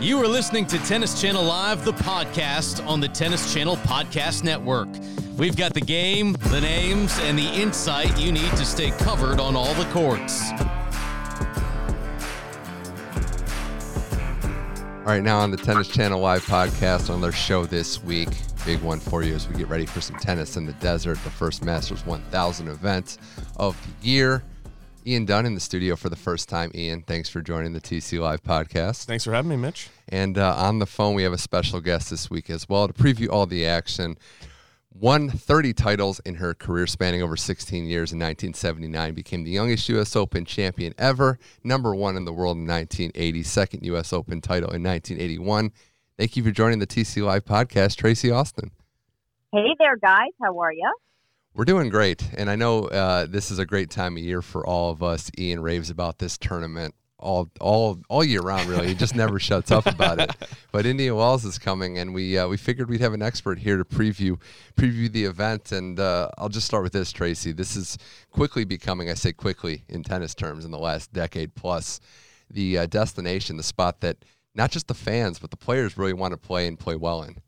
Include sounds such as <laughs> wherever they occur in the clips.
You are listening to Tennis Channel Live, the podcast on the Tennis Channel Podcast Network. We've got the game, the names, and the insight you need to stay covered on all the courts. All right, now on the Tennis Channel Live podcast on their show this week, big one for you as we get ready for some tennis in the desert, the first Masters 1000 event of the year. Ian Dunn in the studio for the first time. Ian, thanks for joining the TC Live podcast. Thanks for having me, Mitch. And uh, on the phone, we have a special guest this week as well to preview all the action. Won 30 titles in her career spanning over 16 years in 1979. Became the youngest U.S. Open champion ever. Number one in the world in 1980. Second U.S. Open title in 1981. Thank you for joining the TC Live podcast, Tracy Austin. Hey there, guys. How are you? We're doing great, and I know uh, this is a great time of year for all of us. Ian raves about this tournament all all all year round. Really, he just never shuts up about it. <laughs> But Indian Wells is coming, and we uh, we figured we'd have an expert here to preview preview the event. And uh, I'll just start with this, Tracy. This is quickly becoming, I say quickly in tennis terms, in the last decade plus, the uh, destination, the spot that not just the fans but the players really want to play and play well in.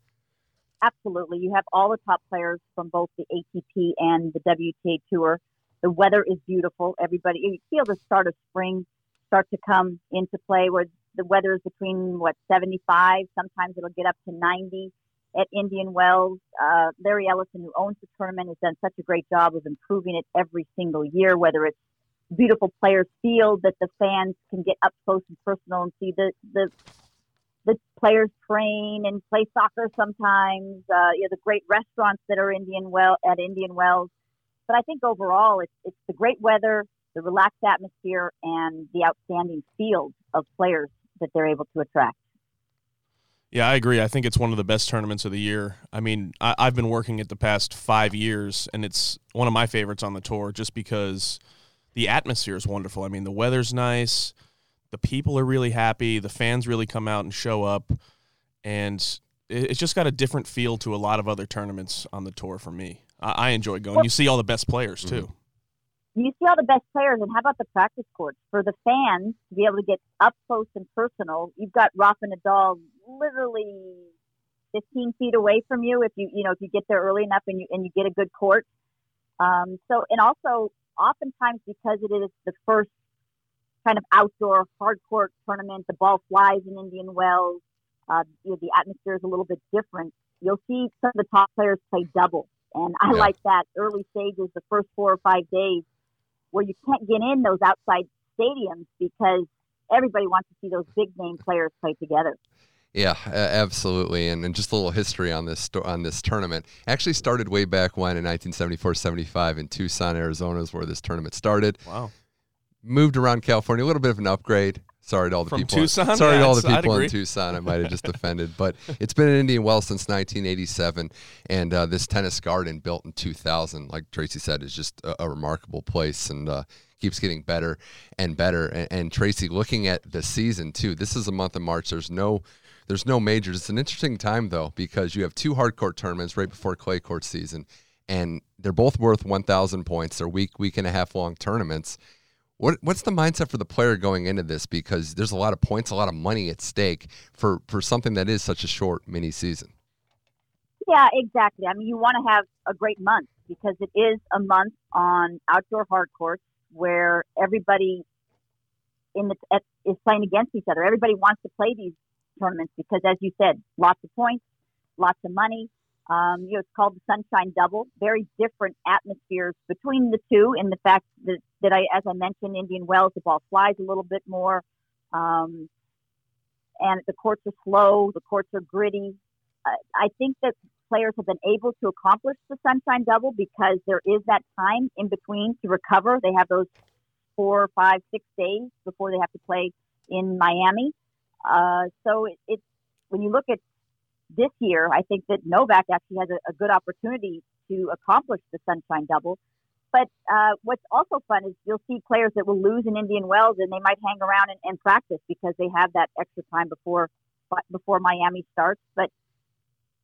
Absolutely. You have all the top players from both the ATP and the WTA Tour. The weather is beautiful. Everybody, you feel the start of spring start to come into play where the weather is between, what, 75, sometimes it'll get up to 90 at Indian Wells. Uh, Larry Ellison, who owns the tournament, has done such a great job of improving it every single year, whether it's beautiful players field that the fans can get up close and personal and see the, the the players train and play soccer sometimes. Uh, you know, the great restaurants that are Indian well at Indian Wells. But I think overall, it's it's the great weather, the relaxed atmosphere, and the outstanding field of players that they're able to attract. Yeah, I agree. I think it's one of the best tournaments of the year. I mean, I, have been working it the past five years, and it's one of my favorites on the tour just because the atmosphere is wonderful. I mean, the weather's nice the people are really happy. The fans really come out and show up, and it's just got a different feel to a lot of other tournaments on the tour for me. I, I enjoy going. You see all the best players too. You see all the best players, and how about the practice courts for the fans to be able to get up close and personal? You've got Rafa Nadal literally 15 feet away from you if you you know if you get there early enough and you and you get a good court. Um, so and also oftentimes because it is the first kind of outdoor hard court tournament. The ball flies in Indian Wells. Uh, you know, the atmosphere is a little bit different. You'll see some of the top players play double, and I yeah. like that early stages, the first four or five days, where you can't get in those outside stadiums because everybody wants to see those big name players play together. Yeah, absolutely. And, and just a little history on this on this tournament. Actually started way back when in 1974-75 in Tucson, Arizona is where this tournament started. Wow moved around California, a little bit of an upgrade. Sorry to all the From people. Tucson? Sorry yeah, to all the people in Tucson. I might have just offended, but it's been in Indian Wells since 1987, and uh, this tennis garden built in 2000, like Tracy said, is just a, a remarkable place and uh, keeps getting better and better. And, and, Tracy, looking at the season too, this is a month of March. There's no there's no majors. It's an interesting time though because you have two hard court tournaments right before clay court season, and they're both worth 1,000 points. They're week week and a half long tournaments what what's the mindset for the player going into this? Because there's a lot of points, a lot of money at stake for for something that is such a short mini season. Yeah, exactly. I mean, you want to have a great month because it is a month on outdoor hard courts where everybody in the is playing against each other. Everybody wants to play these tournaments because, as you said, lots of points, lots of money, um, you know, it's called the Sunshine Double. Very different atmospheres between the two in the fact that, that I, as I mentioned, Indian Wells, the ball flies a little bit more. Um, and the courts are slow, the courts are gritty. Uh, I think that players have been able to accomplish the Sunshine Double because there is that time in between to recover. They have those four, five, six days before they have to play in Miami. Uh, so it, it's when you look at this year, I think that Novak actually has a, a good opportunity to accomplish the Sunshine Double. But uh, what's also fun is you'll see players that will lose in Indian Wells and they might hang around and, and practice because they have that extra time before before Miami starts. But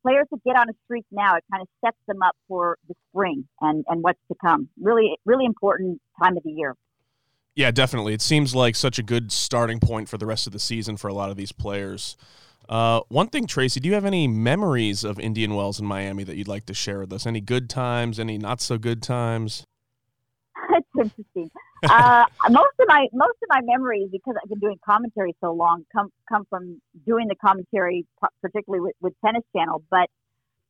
players that get on a streak now, it kind of sets them up for the spring and, and what's to come. Really, really important time of the year. Yeah, definitely. It seems like such a good starting point for the rest of the season for a lot of these players. Uh, one thing, Tracy, do you have any memories of Indian Wells in Miami that you'd like to share with us? Any good times? Any not so good times? Interesting. Uh, <laughs> most of my most of my memories, because I've been doing commentary so long, come come from doing the commentary, particularly with, with Tennis Channel. But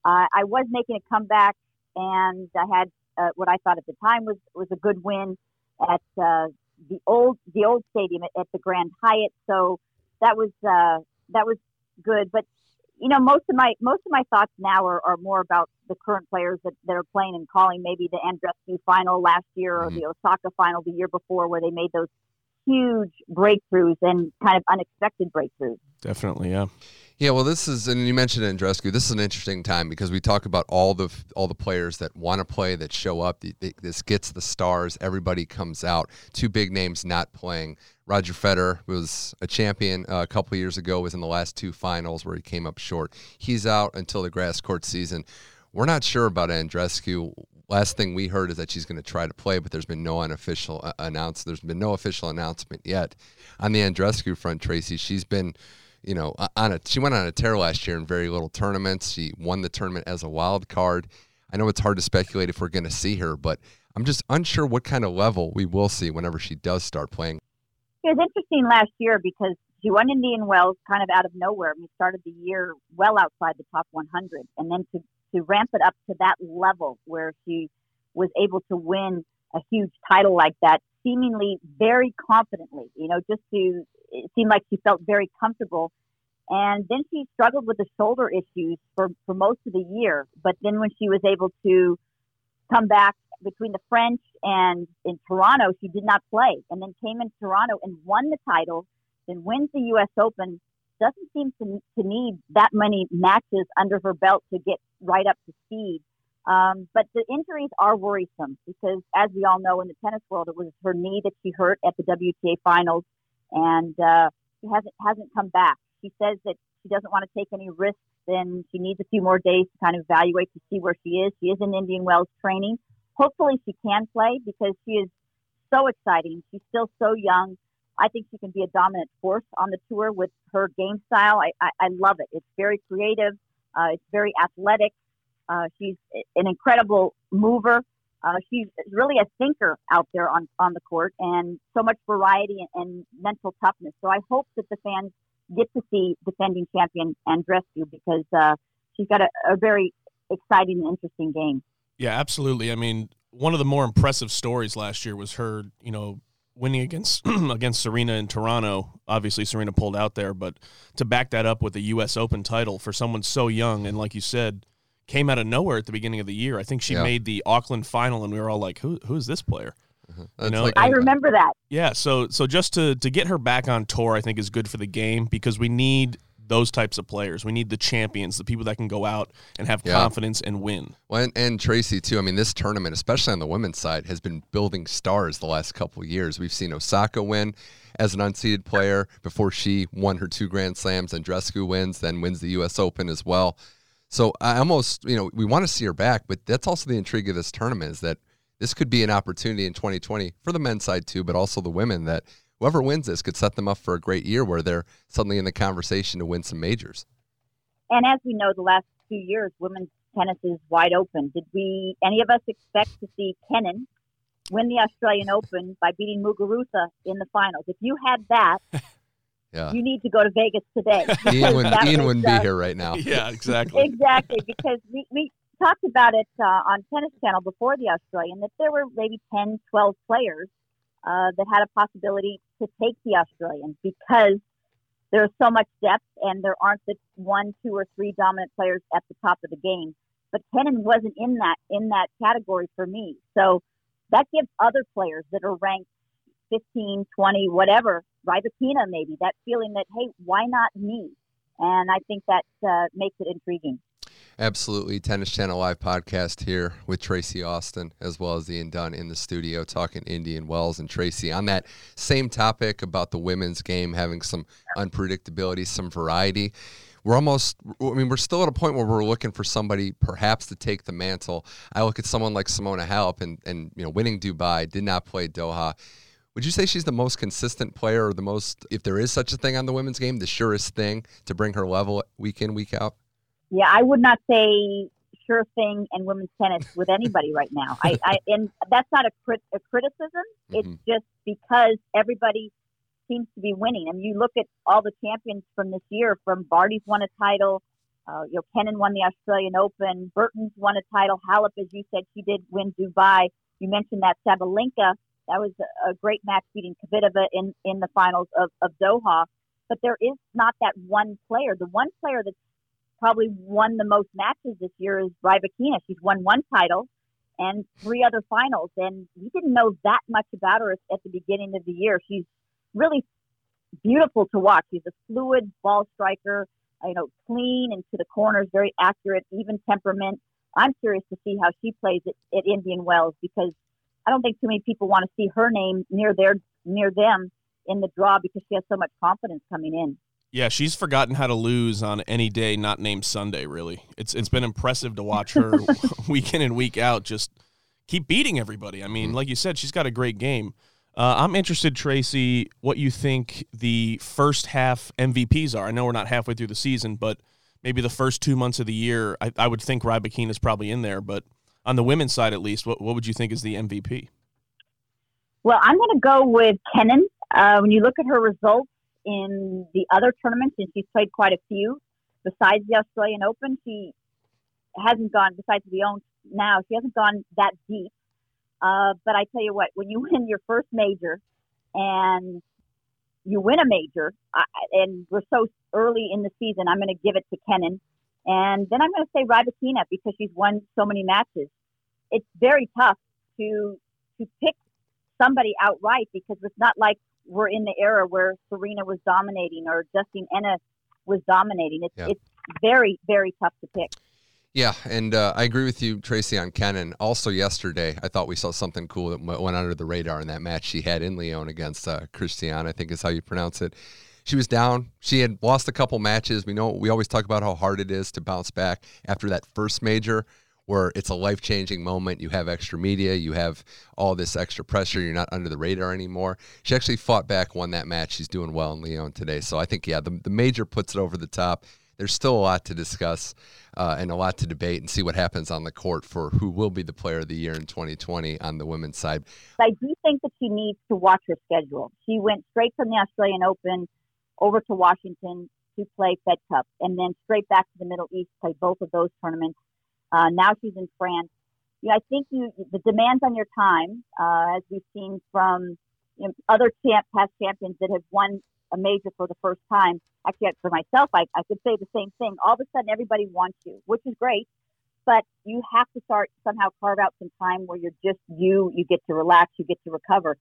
uh, I was making a comeback, and I had uh, what I thought at the time was was a good win at uh, the old the old stadium at, at the Grand Hyatt. So that was uh, that was good. But you know, most of my most of my thoughts now are, are more about the current players that, that are playing and calling maybe the Andreescu final last year or mm-hmm. the Osaka final the year before, where they made those huge breakthroughs and kind of unexpected breakthroughs. Definitely, yeah. Yeah, well, this is, and you mentioned Andreescu. This is an interesting time because we talk about all the all the players that want to play, that show up. This gets the stars. Everybody comes out. Two big names not playing. Roger Federer was a champion uh, a couple years ago. Was in the last two finals where he came up short. He's out until the grass court season. We're not sure about Andreescu. Last thing we heard is that she's going to try to play, but there's been no unofficial uh, announce. There's been no official announcement yet on the Andreescu front. Tracy, she's been you know, on a she went on a tear last year in very little tournaments. She won the tournament as a wild card. I know it's hard to speculate if we're going to see her, but I'm just unsure what kind of level we will see whenever she does start playing. It was interesting last year because she won Indian Wells kind of out of nowhere. We started the year well outside the top 100, and then to to ramp it up to that level where she was able to win a huge title like that, seemingly very confidently. You know, just to it seemed like she felt very comfortable. And then she struggled with the shoulder issues for, for most of the year. But then when she was able to come back between the French and in Toronto, she did not play. And then came in Toronto and won the title, then wins the U.S. Open. Doesn't seem to, to need that many matches under her belt to get right up to speed. Um, but the injuries are worrisome because, as we all know in the tennis world, it was her knee that she hurt at the WTA finals and uh, she hasn't hasn't come back. She says that she doesn't want to take any risks, and she needs a few more days to kind of evaluate to see where she is. She is in Indian Wells training. Hopefully, she can play because she is so exciting. She's still so young. I think she can be a dominant force on the tour with her game style. I, I, I love it. It's very creative. Uh, it's very athletic. Uh, she's an incredible mover. Uh, she's really a thinker out there on, on the court and so much variety and, and mental toughness. So I hope that the fans get to see defending champion Andreescu because uh, she's got a, a very exciting and interesting game. Yeah, absolutely. I mean, one of the more impressive stories last year was her, you know, winning against <clears throat> against Serena in Toronto. Obviously, Serena pulled out there, but to back that up with a U.S. Open title for someone so young and like you said, came out of nowhere at the beginning of the year. I think she yeah. made the Auckland final, and we were all like, "Who who is this player?" Uh-huh. You know, like, I remember that. Yeah, so so just to to get her back on tour, I think is good for the game because we need those types of players. We need the champions, the people that can go out and have yeah. confidence and win. Well, and, and, Tracy too. I mean, this tournament, especially on the women's side, has been building stars the last couple years. We've seen Osaka win as an unseeded player before she won her two Grand Slams. and Andreescu wins, then wins the U.S. Open as well. So I almost, you know, we want to see her back, but that's also the intrigue of this tournament is that this could be an opportunity in 2020 for the men's side too, but also the women that whoever wins this could set them up for a great year where they're suddenly in the conversation to win some majors. And as we know, the last few years, women's tennis is wide open. Did we, any of us, expect to see Kenin win the Australian Open by beating Muguruza in the finals? If you had that, <laughs> Yeah. You need to go to Vegas today. Ian, <laughs> would, Ian wouldn't be here right now. <laughs> Yeah, exactly. exactly, because we, we talked about it uh, on Tennis Channel before the Australian that there were maybe 10, 12 players uh, that had a possibility to take the Australian because there's so much depth and there aren't the one, two, or three dominant players at the top of the game. But Kenin wasn't in that in that category for me. So that gives other players that are ranked 15, 20, whatever, Rybakina maybe, that feeling that, hey, why not me? and I think that uh, makes it intriguing. Absolutely. Tennis Channel Live podcast here with Tracy Austin as well as Ian Dunn in the studio talking Indian Wells and Tracy on that same topic about the women's game having some unpredictability, some variety. We're almost, I mean, we're still at a point where we're looking for somebody perhaps to take the mantle. I look at someone like Simona Halep and, and you know, winning Dubai, did not play Doha. Would you say she's the most consistent player or the most, if there is such a thing on the women's game, the surest thing to bring her level week in, week out? Yeah, I would not say sure thing in women's tennis with anybody right now. I, I <laughs> and that's not a, crit, a criticism. It's mm-hmm. just because everybody seems to be winning. I And you look at all the champions from this year. From Barty's won a title. Uh, you know, Kenin won the Australian Open. Bertens' won a title. Halep, as you said, she did win Dubai. You mentioned that Sabalenka. That was a great match beating Kvitova in, in the finals of, of Doha. But there is not that one player. The one player that's probably won the most matches this year is Rybakina. She's won one title and three other finals, and we didn't know that much about her at the beginning of the year. She's really beautiful to watch. She's a fluid ball striker, you know, clean into the corners, very accurate, even temperament. I'm curious to see how she plays at, at Indian Wells because I don't think too many people want to see her name near their near them in the draw because she has so much confidence coming in. Yeah, she's forgotten how to lose on any day not named Sunday. Really, it's it's been impressive to watch her <laughs> week in and week out just keep beating everybody. I mean, mm-hmm. like you said, she's got a great game. Uh, I'm interested, Tracy, what you think the first half MVPs are. I know we're not halfway through the season, but maybe the first two months of the year, I, I would think Rybakina is probably in there. But on the women's side, at least, what what would you think is the MVP? Well, I'm going to go with Kenin. Uh, when you look at her results in the other tournaments, and she's played quite a few. Besides the Australian Open, she hasn't gone. Besides the own now, she hasn't gone that deep. Uh, but I tell you what, when you <laughs> win your first major, and you win a major, I, and we're so early in the season, I'm going to give it to Kenin, and then I'm going to say Rybakina because she's won so many matches. It's very tough to to pick somebody outright because it's not like we're in the era where Serena was dominating or Justine Henin was dominating. It's yeah. it's very very tough to pick. Yeah, and uh, I agree with you, Tracy, on Kenin. Also, yesterday, I thought we saw something cool that went under the radar in that match she had in Lyon against uh, Christiane, I think is how you pronounce it. She was down. She had lost a couple matches. We know we always talk about how hard it is to bounce back after that first major where it's a life changing moment. You have extra media, you have all this extra pressure. You're not under the radar anymore. She actually fought back, won that match. She's doing well in Lyon today. So I think, yeah, the, the major puts it over the top. There's still a lot to discuss uh, and a lot to debate and see what happens on the court for who will be the player of the year in 2020 on the women's side. I do think that she needs to watch her schedule. She went straight from the Australian Open over to Washington to play Fed Cup and then straight back to the Middle East, to play both of those tournaments uh, now she's in France. You know, I think you, the demands on your time, uh, as we've seen from you know, other champ, past champions that have won a major for the first time. Actually, for myself, I, I could say the same thing. All of a sudden, everybody wants you, which is great. But you have to start somehow carve out some time where you're just you. You get to relax. You get to recover.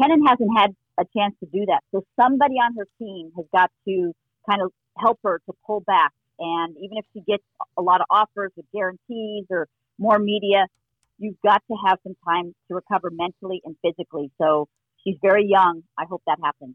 Kenin hasn't had a chance to do that. So somebody on her team has got to kind of help her to pull back and even if she gets a lot of offers with guarantees or more media, you've got to have some time to recover mentally and physically. So she's very young. I hope that happens.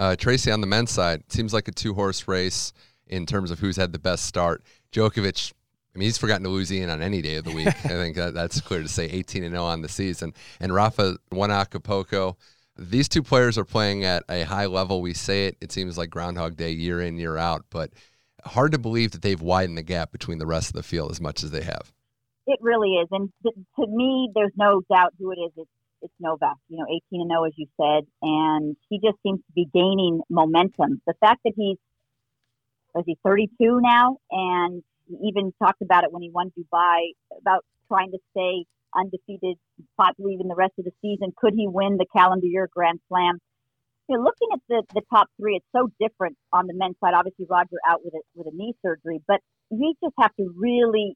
Uh, Tracy, on the men's side, seems like a two horse race in terms of who's had the best start. Djokovic, I mean, he's forgotten to lose Ian on any day of the week. I think that, that's clear to say 18 and 0 on the season. And Rafa won Acapulco. These two players are playing at a high level. We say it, it seems like Groundhog Day year in, year out, but hard to believe that they've widened the gap between the rest of the field as much as they have. It really is. And to me, there's no doubt who it is. It's it's Novak, you know, 18 and 0, as you said, and he just seems to be gaining momentum. The fact that he's was he 32 now? And he even talked about it when he won Dubai about trying to stay undefeated, possibly even the rest of the season. Could he win the calendar year Grand Slam? You know, looking at the, the top three, it's so different on the men's side. Obviously, Roger out with a, with a knee surgery, but we just have to really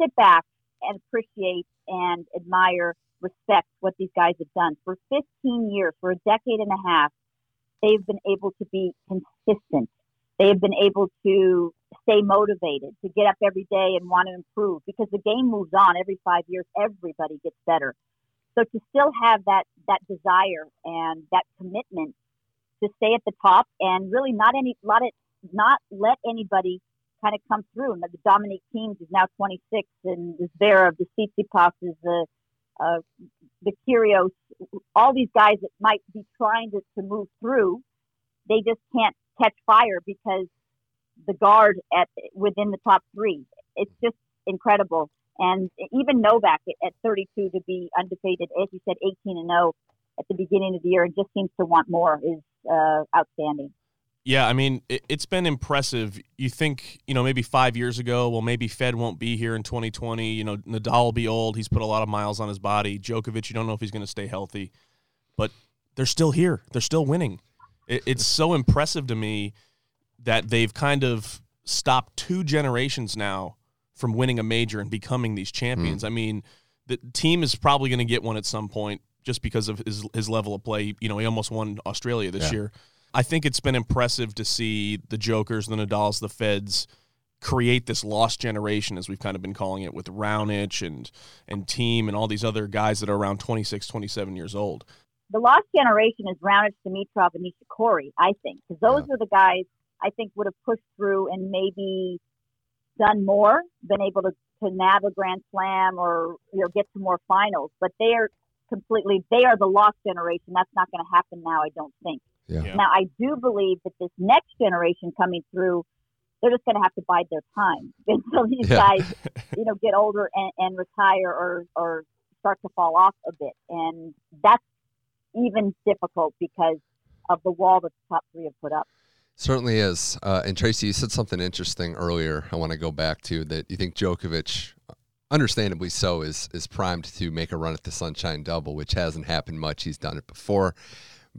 sit back and appreciate and admire, respect what these guys have done. For 15 years, for a decade and a half, they've been able to be consistent. They have been able to stay motivated, to get up every day and want to improve because the game moves on every five years. Everybody gets better. So to still have that, that desire and that commitment to stay at the top and really not any, lot it, not let anybody kind of come through. And the Dominic Thiems is now 26 and Zverev, the Tsitsipas, is the, uh, the Kyrgios, all these guys that might be trying to, to move through, they just can't catch fire because the guard at within the top three. It's just incredible. And even Novak at 32 to be undefeated, as you said, 18 and 0 at the beginning of the year, and just seems to want more is uh, outstanding. Yeah, I mean, it, has been impressive. You think, you know, maybe five years ago, well, maybe Fed won't be here in 2020. You know, Nadal will be old. He's put a lot of miles on his body. Djokovic, you don't know if he's going to stay healthy, but they're still here. They're still winning. It, it's so impressive to me that they've kind of stopped two generations now from winning a major and becoming these champions. Mm. I mean, the Thiem is probably going to get one at some point just because of his his level of play. You know, he almost won Australia this yeah. year. I think it's been impressive to see the Jokers, the Nadals, the Feds create this lost generation, as we've kind of been calling it, with Raonic and and Thiem and all these other guys that are around 26, 27 years old. The lost generation is Raonic, Dimitrov, and Nishikori, I think, because those yeah. are the guys I think would have pushed through and maybe done more, been able to, to nab a Grand Slam or you know get to more finals. But they are completely they are the lost generation. That's not going to happen now. I don't think. Yeah. Yeah. Now I do believe that this next generation coming through, they're just going to have to bide their time <laughs> until these yeah. guys, you know, get older and, and retire or or start to fall off a bit, and that's even difficult because of the wall that the top three have put up. Certainly is. Uh, and Tracy, you said something interesting earlier. I want to go back to that. You think Djokovic, understandably so, is is primed to make a run at the Sunshine Double, which hasn't happened much. He's done it before,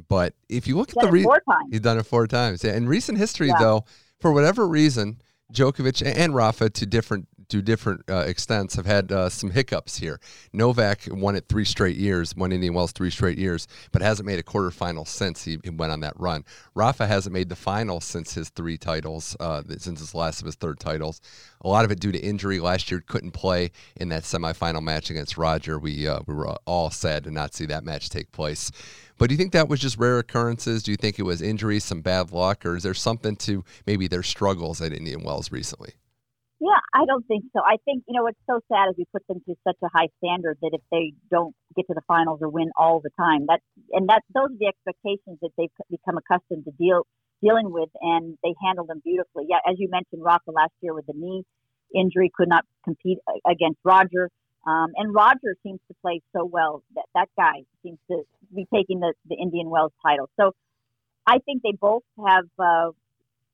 but if you look he's at the re- he's done it four times. Yeah. In recent history, yeah. though, for whatever reason, Djokovic and Rafa to different to different uh, extents have had uh, some hiccups here. Novak won it three straight years, won Indian Wells three straight years, but hasn't made a quarterfinal since he, he went on that run. Rafa hasn't made the final since his three titles, uh, since his last of his third titles. A lot of it due to injury. Last year couldn't play in that semifinal match against Roger. We uh, we were all sad to not see that match take place. But do you think that was just rare occurrences? Do you think it was injury, some bad luck, or is there something to maybe their struggles at Indian Wells recently? I don't think so. I think, you know, what's so sad is we put them to such a high standard that if they don't get to the finals or win all the time, that and that those are the expectations that they've become accustomed to deal dealing with and they handle them beautifully. Yeah, as you mentioned, Rafa last year with the knee injury could not compete against Roger. Um, and Roger seems to play so well that that guy seems to be taking the, the Indian Wells title. So I think they both have uh,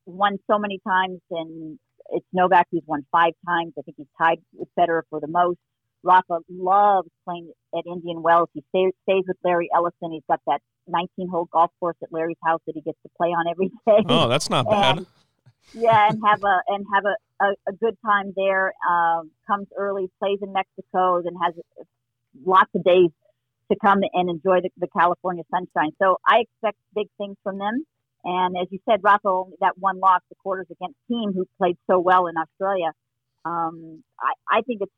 won so many times and it's Novak who's won five times. I think he's tied with Federer for the most. Rafa loves playing at Indian Wells. He stays, stays with Larry Ellison. He's got that 19 hole golf course at Larry's house that he gets to play on every <laughs> day. Oh, that's not bad. And, yeah, and have a and have a, a, a good time there. Um, comes early, plays in Mexico, then has lots of days to come and enjoy the, the California sunshine. So I expect big things from them. And as you said, Rafa that one loss, the quarters against Thiem who played so well in Australia. Um, I, I think it's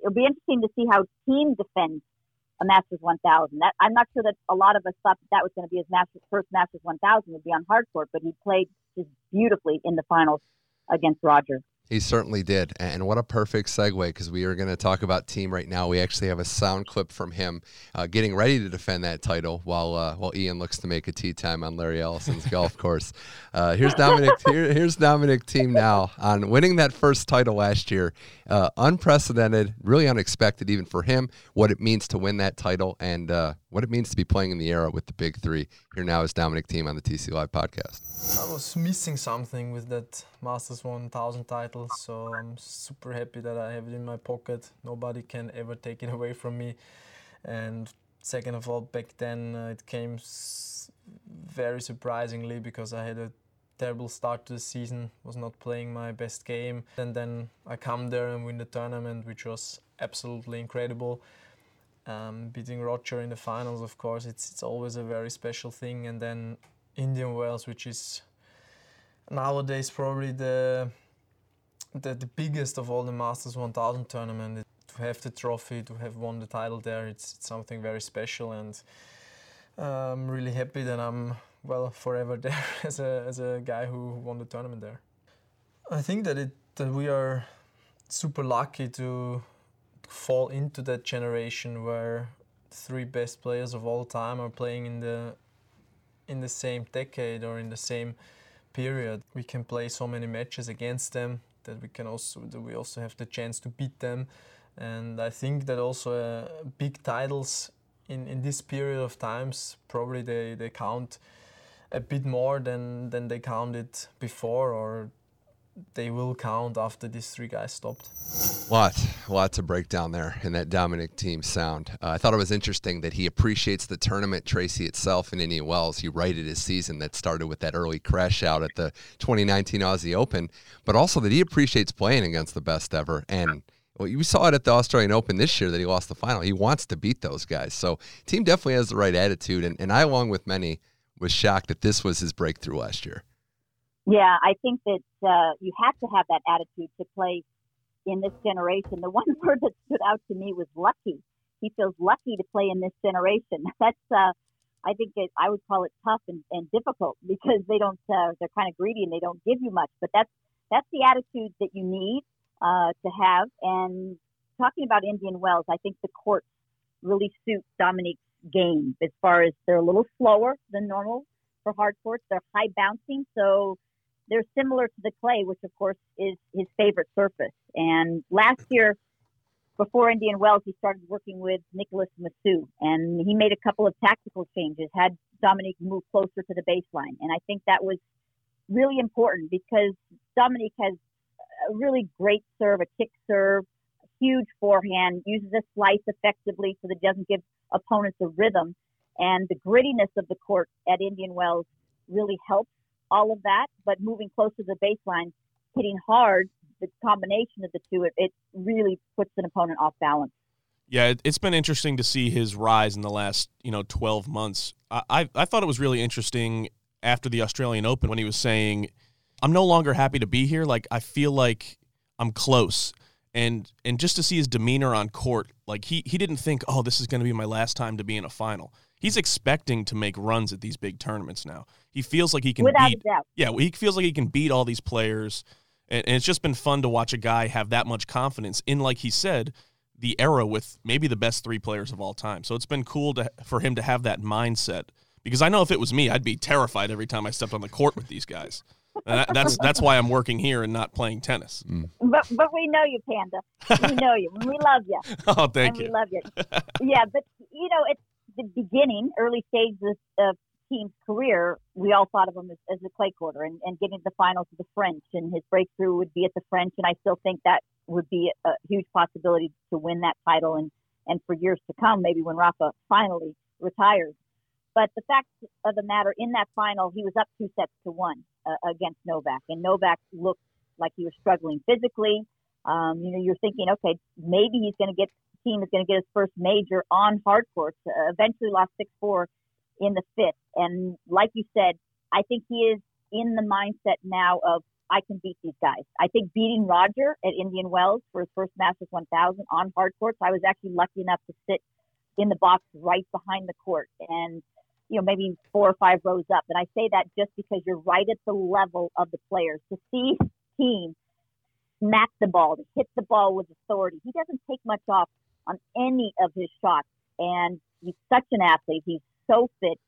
it'll be interesting to see how Thiem defends a Masters 1000. That I'm not sure that a lot of us thought that, that was going to be his Masters, first Masters 1000 would be on hard court, but he played just beautifully in the finals against Roger. He certainly did. And what a perfect segue because we are going to talk about Thiem right now. We actually have a sound clip from him uh, getting ready to defend that title while uh, while Ian looks to make a tee time on Larry Ellison's <laughs> golf course. Uh, here's Dominic. Here, here's Dominic Thiem now on winning that first title last year. Uh, unprecedented, really unexpected even for him. What it means to win that title and uh, what it means to be playing in the era with the big three. Here now is Dominic Thiem on the TC Live podcast. I was missing something with that Masters 1000 title, so I'm super happy that I have it in my pocket. Nobody can ever take it <laughs> away from me. And second of all, back then uh, it came s- very surprisingly because I had a terrible start to the season, was not playing my best game, and then I come there and win the tournament, which was absolutely incredible. Um, beating Roger in the finals, of course, it's it's always a very special thing, and then Indian Wells, which is nowadays probably the the, the biggest of all the Masters 1000 tournament. To have the trophy, to have won the title there, it's, it's something very special, and I'm really happy that I'm well forever <laughs> there as a as a guy who won the tournament there. I think that it that we are super lucky to fall into that generation where the three best players of all time are playing in the in the same decade or in the same period. We can play so many matches against them that we can also that we also have the chance to beat them, and I think that also uh, big titles in, in this period of times probably they, they count a bit more than than they counted before or they will count after these three guys stopped. Lot, lot to break down there in that Dominic Thiem sound. Uh, I thought it was interesting that he appreciates the tournament, Tracy itself, and Indian Wells. He righted his season that started with that early crash out at the 2019 Aussie Open, but also that he appreciates playing against the best ever. And well, you saw it at the Australian Open this year that he lost the final. He wants to beat those guys. So Thiem definitely has the right attitude. And, and I, along with many, was shocked that this was his breakthrough last year. Yeah, I think that uh, you have to have that attitude to play in this generation. The one <laughs> word that stood out to me was lucky. He feels lucky to play in this generation. <laughs> That's, uh, I think I would call it tough and, and difficult because they don't, uh, they're kind of greedy and they don't give you much. But that's that's the attitude that you need uh, to have. And talking about Indian Wells, I think the courts really suit Dominic's game as far as they're a little slower than normal for hard courts. They're high bouncing, so they're similar to the clay, which of course is his favorite surface. And last year, before Indian Wells, he started working with Nicolas Massu, and he made a couple of tactical changes, had Dominic move closer to the baseline, and I think that was really important because Dominic has a really great serve, a kick serve, a huge forehand, uses a slice effectively so that it doesn't give opponents a rhythm. And the grittiness of the court at Indian Wells really helps all of that. But moving close to the baseline, hitting hard, the combination of the two, it, it really puts an opponent off balance. Yeah, it, has been interesting to see his rise in the last, you know, 12 months. I, I, I thought it was really interesting after the Australian Open when he was saying, I'm no longer happy to be here. Like, I feel like I'm close. And and just to see his demeanor on court, like he he didn't think, oh, this is going to be my last time to be in a final. He's expecting to make runs at these big tournaments now. He feels like he can Without beat. a doubt. Yeah, he feels like he can beat all these players, and, and it's just been fun to watch a guy have that much confidence in, like he said, the era with maybe the best three players of all time. So it's been cool to for him to have that mindset because I know if it was me, I'd be terrified every time I stepped on the court with these guys. And that, that's <laughs> that's why I'm working here and not playing tennis. Mm. But but we know you, Panda. We know you. We love you. <laughs> Oh, thank and you. we love you. <laughs> yeah, but you know, it's the beginning, early stages of Thiem's career. We all thought of him as, as a clay quarter and, and getting to the finals of the French, and his breakthrough would be at the French. And I still think that would be a huge possibility to win that title, and and for years to come, maybe when Rafa finally retires. But the fact of the matter, in that final, he was up two sets to one uh, against Novak, and Novak looked like he was struggling physically. Um, you know, you're thinking, okay, maybe he's going to get Thiem is going to get his first major on hard courts. Uh, eventually, lost six four in the fifth, and like you said, I think he is in the mindset now of I can beat these guys. I think beating Roger at Indian Wells for his first Masters 1000 on hard courts, I was actually lucky enough to sit in the box right behind the court and you know maybe four or five rows up. And I say that just because you're right at the level of the players. To see Thiem smack the ball, to hit the ball with authority. He doesn't take much off on any of his shots, and he's such an athlete. He's so fit.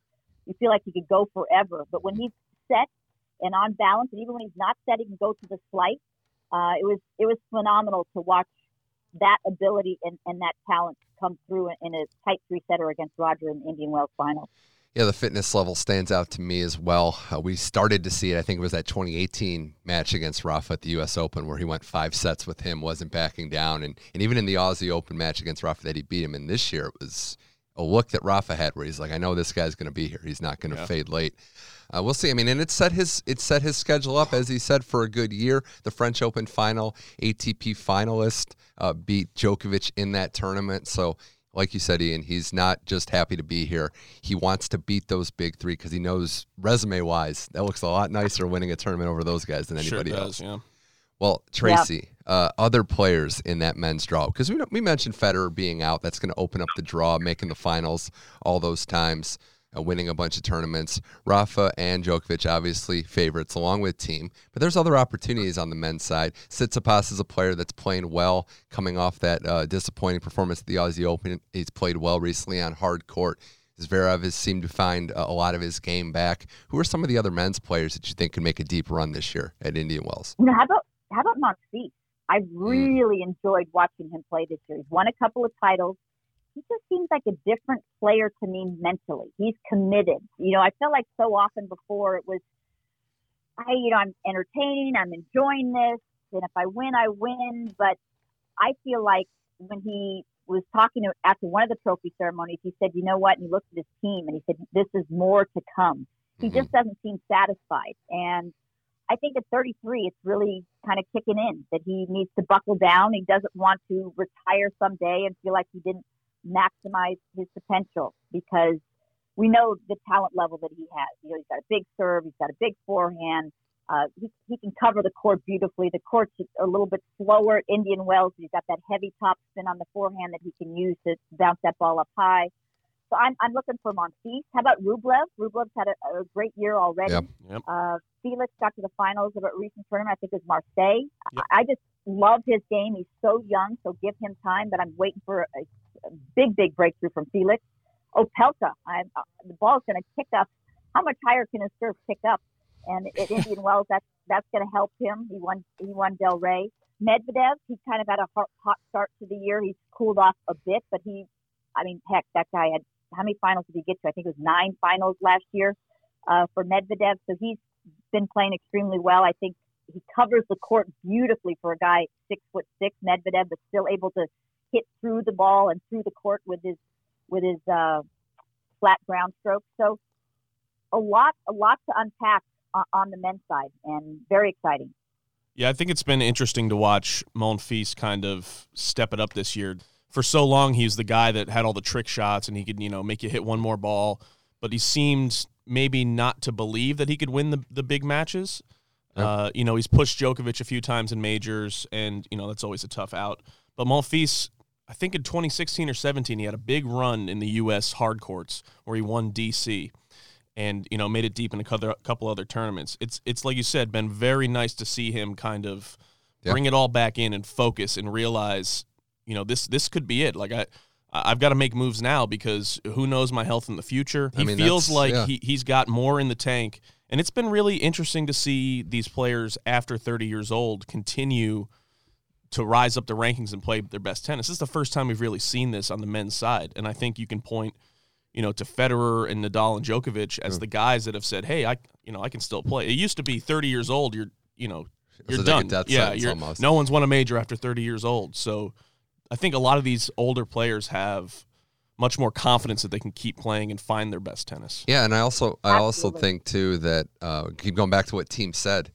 You feel like he could go forever. But when he's set and on balance, and even when he's not set, he can go to the slice. Uh, it was it was phenomenal to watch that ability and, and that talent come through in, in a tight three setter against Roger in the Indian Wells final. Yeah, the fitness level stands out to me as well. Uh, we started to see it. I think it was that 2018 match against Rafa at the U.S. Open where he went five sets with him, wasn't backing down, and and even in the Aussie Open match against Rafa that he beat him. And this year it was a look that Rafa had where he's like, I know this guy's going to be here. He's not going to yeah. fade late. Uh, we'll see. I mean, and it set his it set his schedule up as he said for a good year. The French Open final, ATP finalist, uh, beat Djokovic in that tournament. So like you said, Ian, he's not just happy to be here. He wants to beat those big three because he knows resume wise that looks a lot nicer winning a tournament over those guys than anybody sure does, else. Yeah. Well, Tracy, uh, other players in that men's draw because we we mentioned Federer being out. That's going to open up the draw, making the finals all those times uh, winning a bunch of tournaments. Rafa and Djokovic, obviously favorites, along with Thiem, But there's other opportunities on the men's side. Tsitsipas is a player that's playing well, coming off that uh, disappointing performance at the Aussie Open. He's played well recently on hard court. Zverev has seemed to find a lot of his game back. Who are some of the other men's players that you think can make a deep run this year at Indian Wells? You know, how about how about Monfils? I mm. really mm. enjoyed watching him play this year. He's won a couple of titles he just seems like a different player to me mentally. He's committed. You know, I felt like so often before it was, I, you know, I'm entertaining, I'm enjoying this, and if I win, I win. But I feel like when he was talking to, after one of the trophy ceremonies, he said, you know what? And he looked at his team and he said, this is more to come. He mm-hmm. just doesn't seem satisfied. And I think at 33, it's really kind of kicking in that he needs to buckle down. He doesn't want to retire someday and feel like he didn't maximize his potential because we know the talent level that he has. You know, he's got a big serve, he's got a big forehand. Uh, he, he can cover the court beautifully. The court's a little bit slower at Indian Wells. He's got that heavy top spin on the forehand that he can use to bounce that ball up high. So I'm, I'm looking for Monfils. How about Rublev? Rublev's had a, a great year already. Yep. Yep. Uh, Felix got to the finals of a recent tournament. I think it was Marseille. Yep. I, I just love his game. He's so young, so give him time. But I'm waiting for a, big, big breakthrough from Felix. Opelka, I, uh, the ball's going to kick up. How much higher can his serve kick up? And at <laughs> Indian Wells, that's that's going to help him. He won he won Delray. Medvedev, he kind of had a hot, hot start to the year. He's cooled off a bit, but he, I mean, heck, that guy had how many finals did he get to? I think it was nine finals last year uh, for Medvedev. So he's been playing extremely well. I think he covers the court beautifully for a guy six foot six, Medvedev, but still able to hit through the ball and through the court with his with his uh, flat ground stroke. So a lot a lot to unpack on the men's side, and very exciting. Yeah, I think it's been interesting to watch Monfils kind of step it up this year. For so long, he's the guy that had all the trick shots, and he could you know make you hit one more ball. But he seemed maybe not to believe that he could win the the big matches. Yep. Uh, you know, he's pushed Djokovic a few times in majors, and you know that's always a tough out. But Monfils I think in 2016 or 17, he had a big run in the U.S. hard courts where he won DC and you know made it deep in a couple other tournaments. It's it's like you said, been very nice to see him kind of yeah. bring it all back in and focus and realize, you know, this this could be it. Like I. I've got to make moves now because who knows my health in the future. He I mean, feels like yeah. he, he's got more in the tank. And it's been really interesting to see these players after 30 years old continue – to rise up the rankings and play their best tennis. This is the first time we've really seen this on the men's side, and I think you can point, you know, to Federer and Nadal and Djokovic as the guys that have said, "Hey, I, you know, I can still play." It used to be 30 years old, you're, you know, you're done. yeah, you're, almost. no one's won a major after 30 years old. So, I think a lot of these older players have much more confidence that they can keep playing and find their best tennis. Yeah, and I also I also think too that uh, keep going back to what team said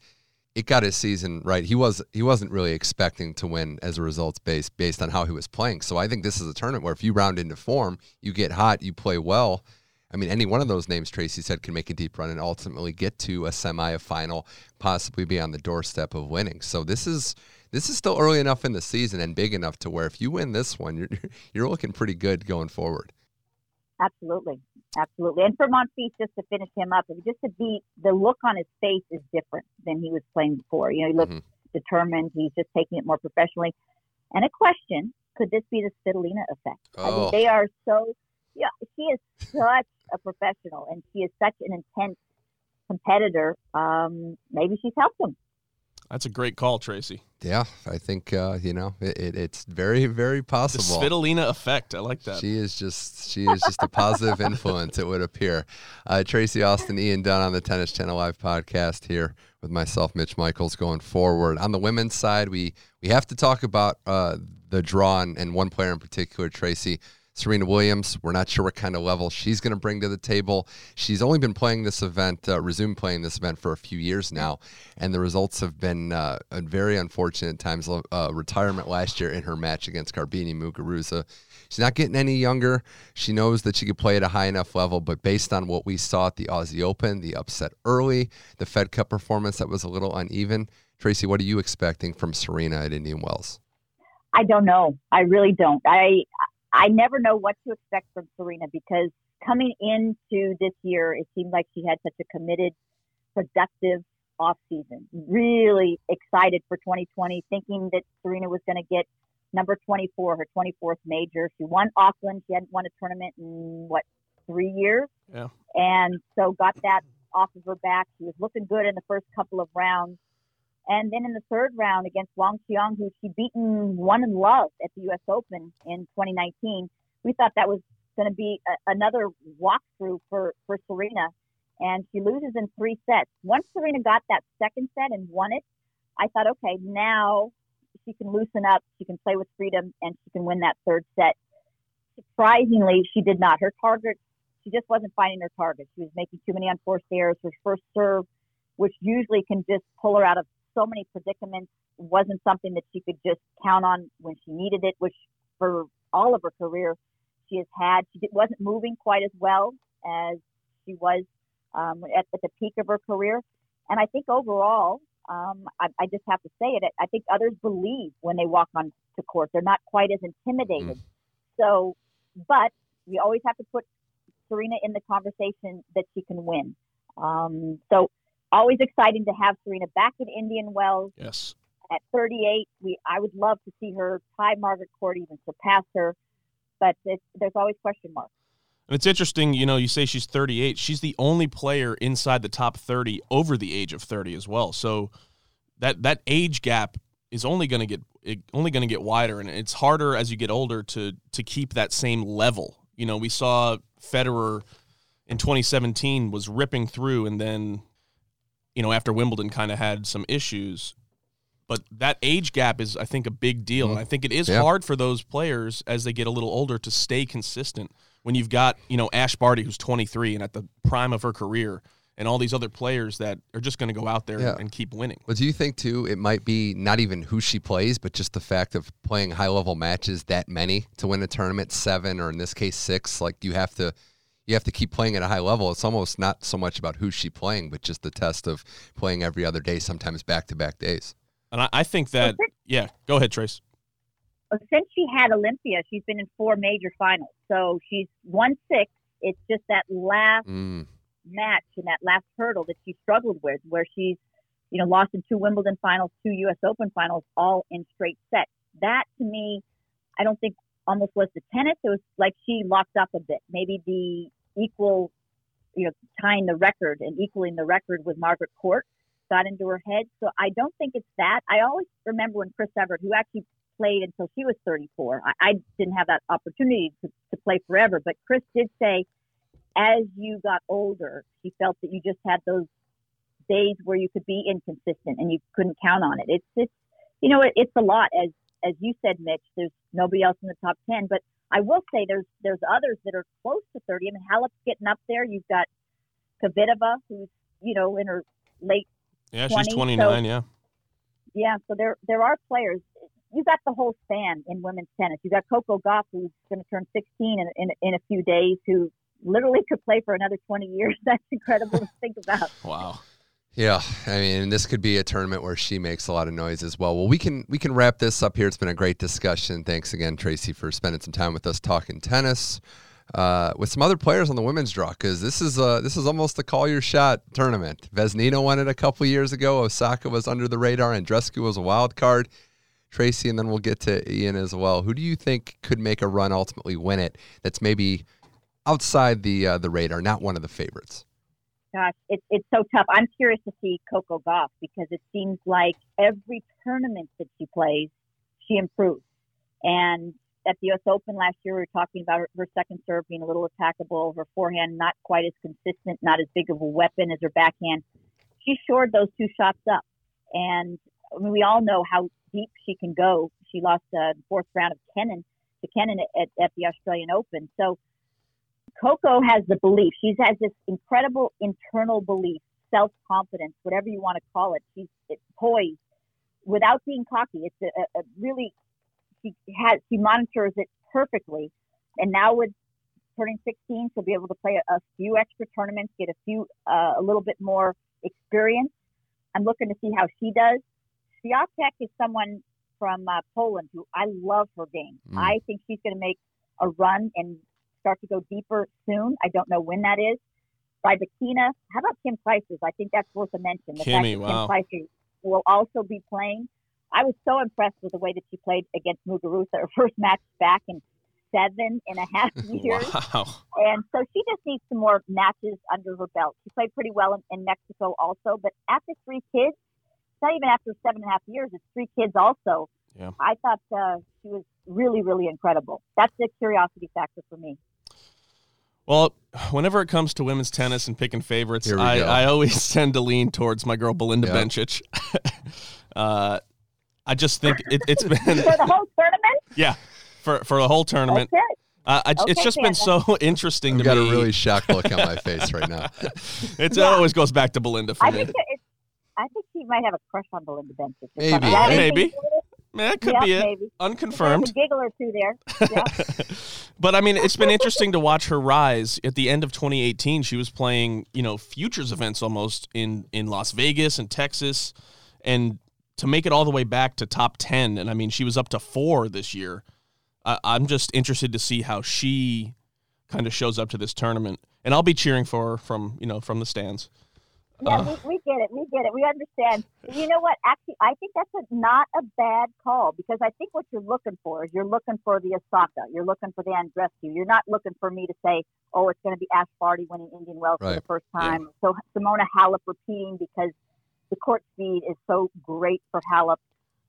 it got his season right. He was he wasn't really expecting to win as a results based based on how he was playing. So I think this is a tournament where if you round into form, you get hot, you play well. I mean, any one of those names Tracy said can make a deep run and ultimately get to a semi, a final, possibly be on the doorstep of winning. So this is this is still early enough in the season and big enough to where if you win this one, <laughs> you're you're looking pretty good going forward. Absolutely. Absolutely. And for Monfils, just to finish him up, just to be, the look on his face is different than he was playing before. You know, he looks mm-hmm. determined. He's just taking it more professionally. And a question: Could this be the Svitolina effect? I Oh. mean, they are so. Yeah, she is such a professional, and she is such an intense competitor. Um, maybe she's helped him. That's a great call, Tracy. Yeah, I think uh, you know it, it, it's very very possible. The. Svitolina effect. I like that. She is just she is just a positive influence. It would appear. Uh, Tracy Austin, Ian Dunn on the Tennis Channel Live podcast here with myself, Mitch Michaels, going forward on the women's side. We we have to talk about uh, the draw and, and one player in particular, Tracy. Serena Williams, we're not sure what kind of level she's going to bring to the table. She's only been playing this event, uh, resumed playing this event for a few years now, and the results have been uh, very unfortunate times. Uh, retirement last year in her match against Garbiñe Muguruza. She's not getting any younger. She knows that she could play at a high enough level, but based on what we saw at the Aussie Open, the upset early, the Fed Cup performance that was a little uneven. Tracy, what are you expecting from Serena at Indian Wells? I don't know. I really don't. I I never know what to expect from Serena because coming into this year, it seemed like she had such a committed, productive off season. Really excited for 2020, thinking that Serena was going to get number 24, her 24th major. She won Auckland. She hadn't won a tournament in what three years, Yeah. and so got that off of her back. She was looking good in the first couple of rounds. And then in the third round against Wang Qiang, who she beaten one in love at the U.S. Open in 2019, we thought that was going to be a, another walkthrough for, for Serena. And she loses in three sets. Once Serena got that second set and won it, I thought, okay, now she can loosen up, she can play with freedom, and she can win that third set. Surprisingly, she did not. Her target, she just wasn't finding her target. She was making too many unforced errors. Her first serve, which usually can just pull her out of so many predicaments wasn't something that she could just count on when she needed it, which for all of her career she has had. She wasn't moving quite as well as she was um, at, at, the peak of her career. And I think overall, um, I, I, just have to say it, I think others believe when they walk on to court. They're not quite as intimidated. Mm. So, but we always have to put Serena in the conversation that she can win. Um, so always exciting to have Serena back in Indian Wells. Yes. At 38, we I would love to see her tie Margaret Court, even surpass her, but there's always question marks. And it's interesting, you know, you say she's 38. She's the only player inside the top 30 over the age of 30 as well. So that that age gap is only going to get only going to get wider, and it's harder as you get older to to keep that same level. You know, we saw Federer in 2017 was ripping through, and then you know, after Wimbledon kind of had some issues. But that age gap is, I think, a big deal. Mm-hmm. And I think it is yeah. hard for those players as they get a little older to stay consistent when you've got, you know, Ash Barty, who's 23 and at the prime of her career, and all these other players that are just going to go out there yeah. and keep winning. Well, do you think, too, it might be not even who she plays, but just the fact of playing high level matches that many to win a tournament, seven or in this case, six? Like, you have to you have to keep playing at a high level. It's almost not so much about who's she playing, but just the test of playing every other day, sometimes back to back days. And I, I think that, well, yeah, go ahead, Trace. Well, since she had Olympia, she's been in four major finals. So she's won six. It's just that last mm. match and that last hurdle that she struggled with, where she's, you know, lost in two Wimbledon finals, two U.S. Open finals, all in straight sets. That to me, I don't think almost was the tennis. It was like she locked up a bit. Maybe the equal, you know, tying the record and equaling the record with Margaret Court got into her head. So I don't think it's that. I always remember when Chris Evert, who actually played until she was 34, I, I didn't have that opportunity to, to play forever, but Chris did say, as you got older, she felt that you just had those days where you could be inconsistent and you couldn't count on it. It's it's you know it, it's a lot as as you said, Mitch. There's nobody else in the top ten, but I will say there's there's others that are close to 30. I mean, Halep's getting up there. You've got Kvitova, who's you know in her late yeah, 20s. she's 29. So, yeah, yeah. So there there are players. You got the whole span in women's tennis. You got Coco Gauff, who's going to turn 16 in, in in a few days, who literally could play for another 20 years. <laughs> That's incredible to think about. Wow. Yeah, I mean, this could be a tournament where she makes a lot of noise as well. Well, we can we can wrap this up here. It's been a great discussion. Thanks again, Tracy, for spending some time with us talking tennis. uh, with some other players on the women's draw because this is uh, this is almost a call your shot tournament. Vesnina won it a couple years ago. Osaka was under the radar. Andreescu was a wild card. Tracy, and then we'll get to Ian as well. Who do you think could make a run ultimately win it? That's maybe outside the uh, the radar, not one of the favorites. Gosh, it's it's so tough. I'm curious to see Coco Gauff because it seems like every tournament that she plays, she improves. And at the U.S. Open last year, we were talking about her, her second serve being a little attackable, her forehand not quite as consistent, not as big of a weapon as her backhand. She shored those two shots up, and I mean, we all know how deep she can go. She lost the fourth round of Kenin to Kenin at, at the Australian Open. So Coco has the belief. She has this incredible internal belief, self confidence, whatever you want to call it. She's it's poised without being cocky. It's a, a really she has she monitors it perfectly. And now with turning 16, she'll be able to play a, a few extra tournaments, get a few uh, a little bit more experience. I'm looking to see how she does. Swiatek is someone from uh, Poland who I love her game. Mm. I think she's going to make a run and start to go deeper soon. I don't know when that is. Rybakina, how about Kim Clijsters? I think that's worth a mention. The Kimmy, fact that wow. Kim Clijsters will also be playing. I was so impressed with the way that she played against Muguruza, her first match back in seven and a half <laughs> years. Wow. And so she just needs some more matches under her belt. She played pretty well in, in Mexico also, but after three kids, not even after seven and a half years, it's three kids also. Yeah. I thought uh, she was really, really incredible. That's the curiosity factor for me. Well, whenever it comes to women's tennis and picking favorites, I, I, always <laughs> tend to lean towards my girl Belinda yep. Bencic. <laughs> uh, I just think it, has <laughs> been for the whole tournament. Yeah, for for the whole tournament. Okay. Uh, I, okay, it's just been so interesting I've to got me. Got a really shocked look on my face right now. it yeah. always goes back to Belinda for I me. Think I think he might have a crush on Belinda Bencic. Maybe, maybe. Man, that could yep, be it. Maybe. Unconfirmed. Giggle or two there. Yeah. <laughs> <laughs> but I mean, it's been interesting to watch her rise. At the end of 2018, she was playing, you know, futures events almost in in Las Vegas and Texas, and to make it all the way back to top 10, and I mean, she was up to four this year. I, I'm just interested to see how she kind of shows up to this tournament, and I'll be cheering for her from you know from the stands. Yeah, uh, we, we get it. We get it. We understand. You know what? Actually, I think that's a, not a bad call because I think what you're looking for is you're looking for the Osaka. You're looking for the Andreescu. You're not looking for me to say, oh, it's going to be Ash Barty winning Indian Wells right. for the first time. Yeah. So Simona Halep repeating because the court speed is so great for Halep.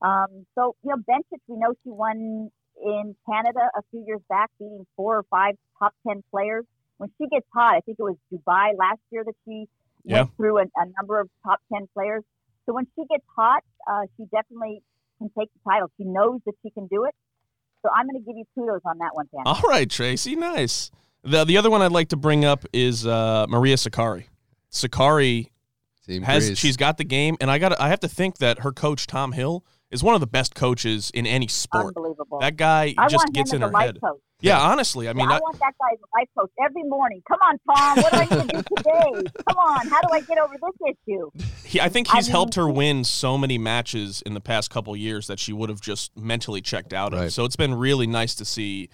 Um, so, you know, Bencic, we know she won in Canada a few years back, beating four or five top 10 players. When she gets hot, I think it was Dubai last year that she yeah. went through a, a, number of top 10 players. So when she gets hot, uh, she definitely can take the title. She knows that she can do it. So I'm going to give you kudos on that one, Tam. All right, Tracy. Nice. The, the other one I'd like to bring up is uh, Maria Sakkari. Sakkari has she's got the game, and I got I have to think that her coach Tom Hill is one of the best coaches in any sport. Unbelievable. That guy I just gets in her head. Coach. Yeah, honestly, I mean, yeah, I, want that guy's life coach every morning. Come on, Tom. What do I need to do today? Come on. How do I get over this issue? He, I think he's I mean, helped her win so many matches in the past couple years that she would have just mentally checked out right. of. So it's been really nice to see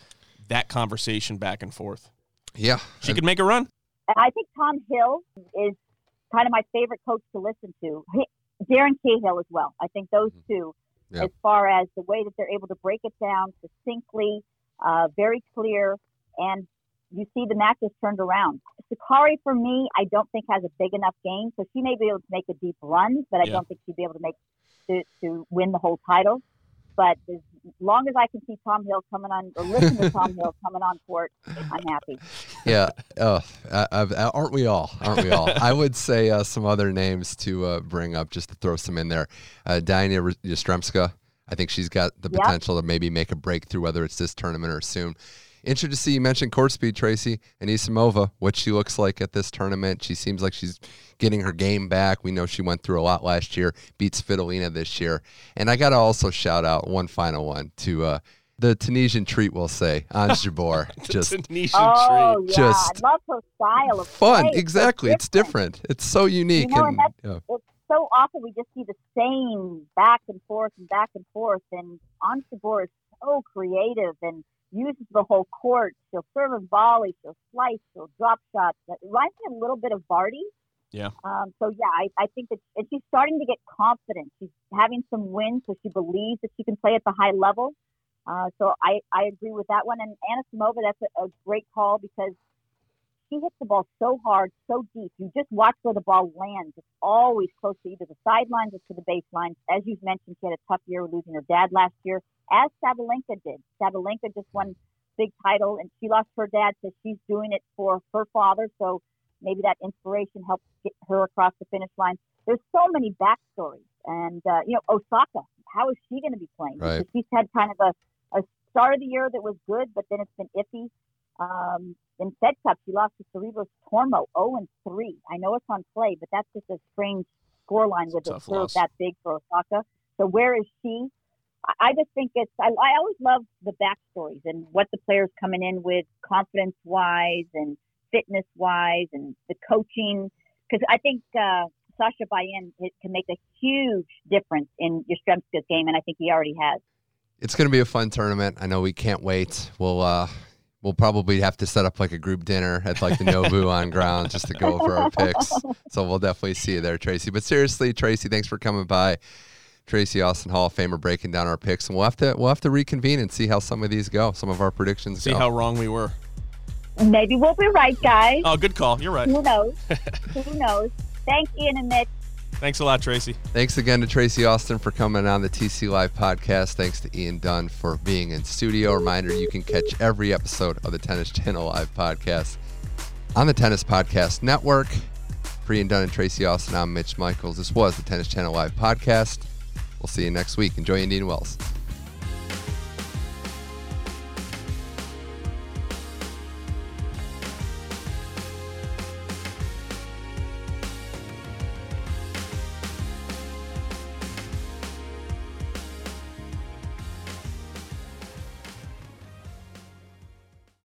that conversation back and forth. Yeah, she could make a run. I think Tom Hill is kind of my favorite coach to listen to. He, Darren Cahill as well. I think those mm-hmm. two, yep. as far as the way that they're able to break it down succinctly uh, very clear, and you see the matches turned around. Sakkari, for me, I don't think has a big enough game, so she may be able to make a deep run, but I yeah. don't think she'd be able to make to, to win the whole title. But as long as I can see Tom Hill coming on or listen to Tom Hill coming on court, I'm happy. <laughs> Yeah, uh, I, I, aren't we all? Aren't we all? I would say uh, some other names to uh, bring up just to throw some in there. Uh, Diana Yastremska I think she's got the potential yep. to maybe make a breakthrough, whether it's this tournament or soon. Interested to see you mentioned court speed, Tracy, and Anisimova, what she looks like at this tournament. She seems like she's getting her game back. We know she went through a lot last year, beats Svitolina this year. And I got to also shout out one final one to uh, the Tunisian treat, we'll say, Ons <laughs> Jabeur. just Tunisian oh, treat. Yeah. Just I love her style of fun. play. Exactly. It's different. it's different. It's so unique. You know, and, and yeah. it's so often we just see the same back and forth and back and forth. And Ons Jabeur is so creative and uses the whole court. She'll serve a volley, she'll slice, she'll drop shots. It reminds me a little bit of Barty. Yeah. Um, so yeah, I, I think that and she's starting to get confident. She's having some wins, so she believes that she can play at the high level. Uh, so I, I agree with that one. And Anisimova, that's a, a great call because she hits the ball so hard, so deep. You just watch where the ball lands. It's always close to either the sidelines or to the baseline. As you've mentioned, she had a tough year losing her dad last year, as Sabalenka did. Sabalenka just won big title, and she lost her dad, so she's doing it for her father. So maybe that inspiration helps get her across the finish line. There's so many backstories, and uh, you know Osaka. How is she going to be playing? Right. Because she's had kind of a, a start of the year that was good, but then it's been iffy. Um, in Fed Cup, she lost to Sorribes Tormo 0 and 3. I know it's on play, but that's just a strange scoreline with a serve that big for Osaka. So where is she? I- just think it's. I, I always love the backstories and what the players coming in with, confidence wise and fitness wise, and the coaching. Because I think uh, Sascha Bajin can make a huge difference in your Yastremska's game, and I think he already has. It's going to be a fun tournament. I know we can't wait. We'll uh, we'll probably have to set up like a group dinner at like the Nobu <laughs> on ground just to go over our picks. So we'll definitely see you there, Tracy. But seriously, Tracy, thanks for coming by. Tracy Austin Hall of Famer breaking down our picks, and we'll have to we'll have to reconvene and see how some of these go, some of our predictions See go. how wrong we were. Maybe we'll be right, guys. Oh, good call. You're right. Who knows? <laughs> Who knows? Thanks, Ian and Mitch. Thanks a lot, Tracy. Thanks again to Tracy Austin for coming on the TC Live podcast. Thanks to Ian Dunn for being in studio. Reminder you can catch every episode of the Tennis Channel Live podcast on the Tennis Podcast Network. For Ian Dunn and Tracy Austin, I'm Mitch Michaels. This was the Tennis Channel Live podcast. We'll see you next week. Enjoy Indian Wells.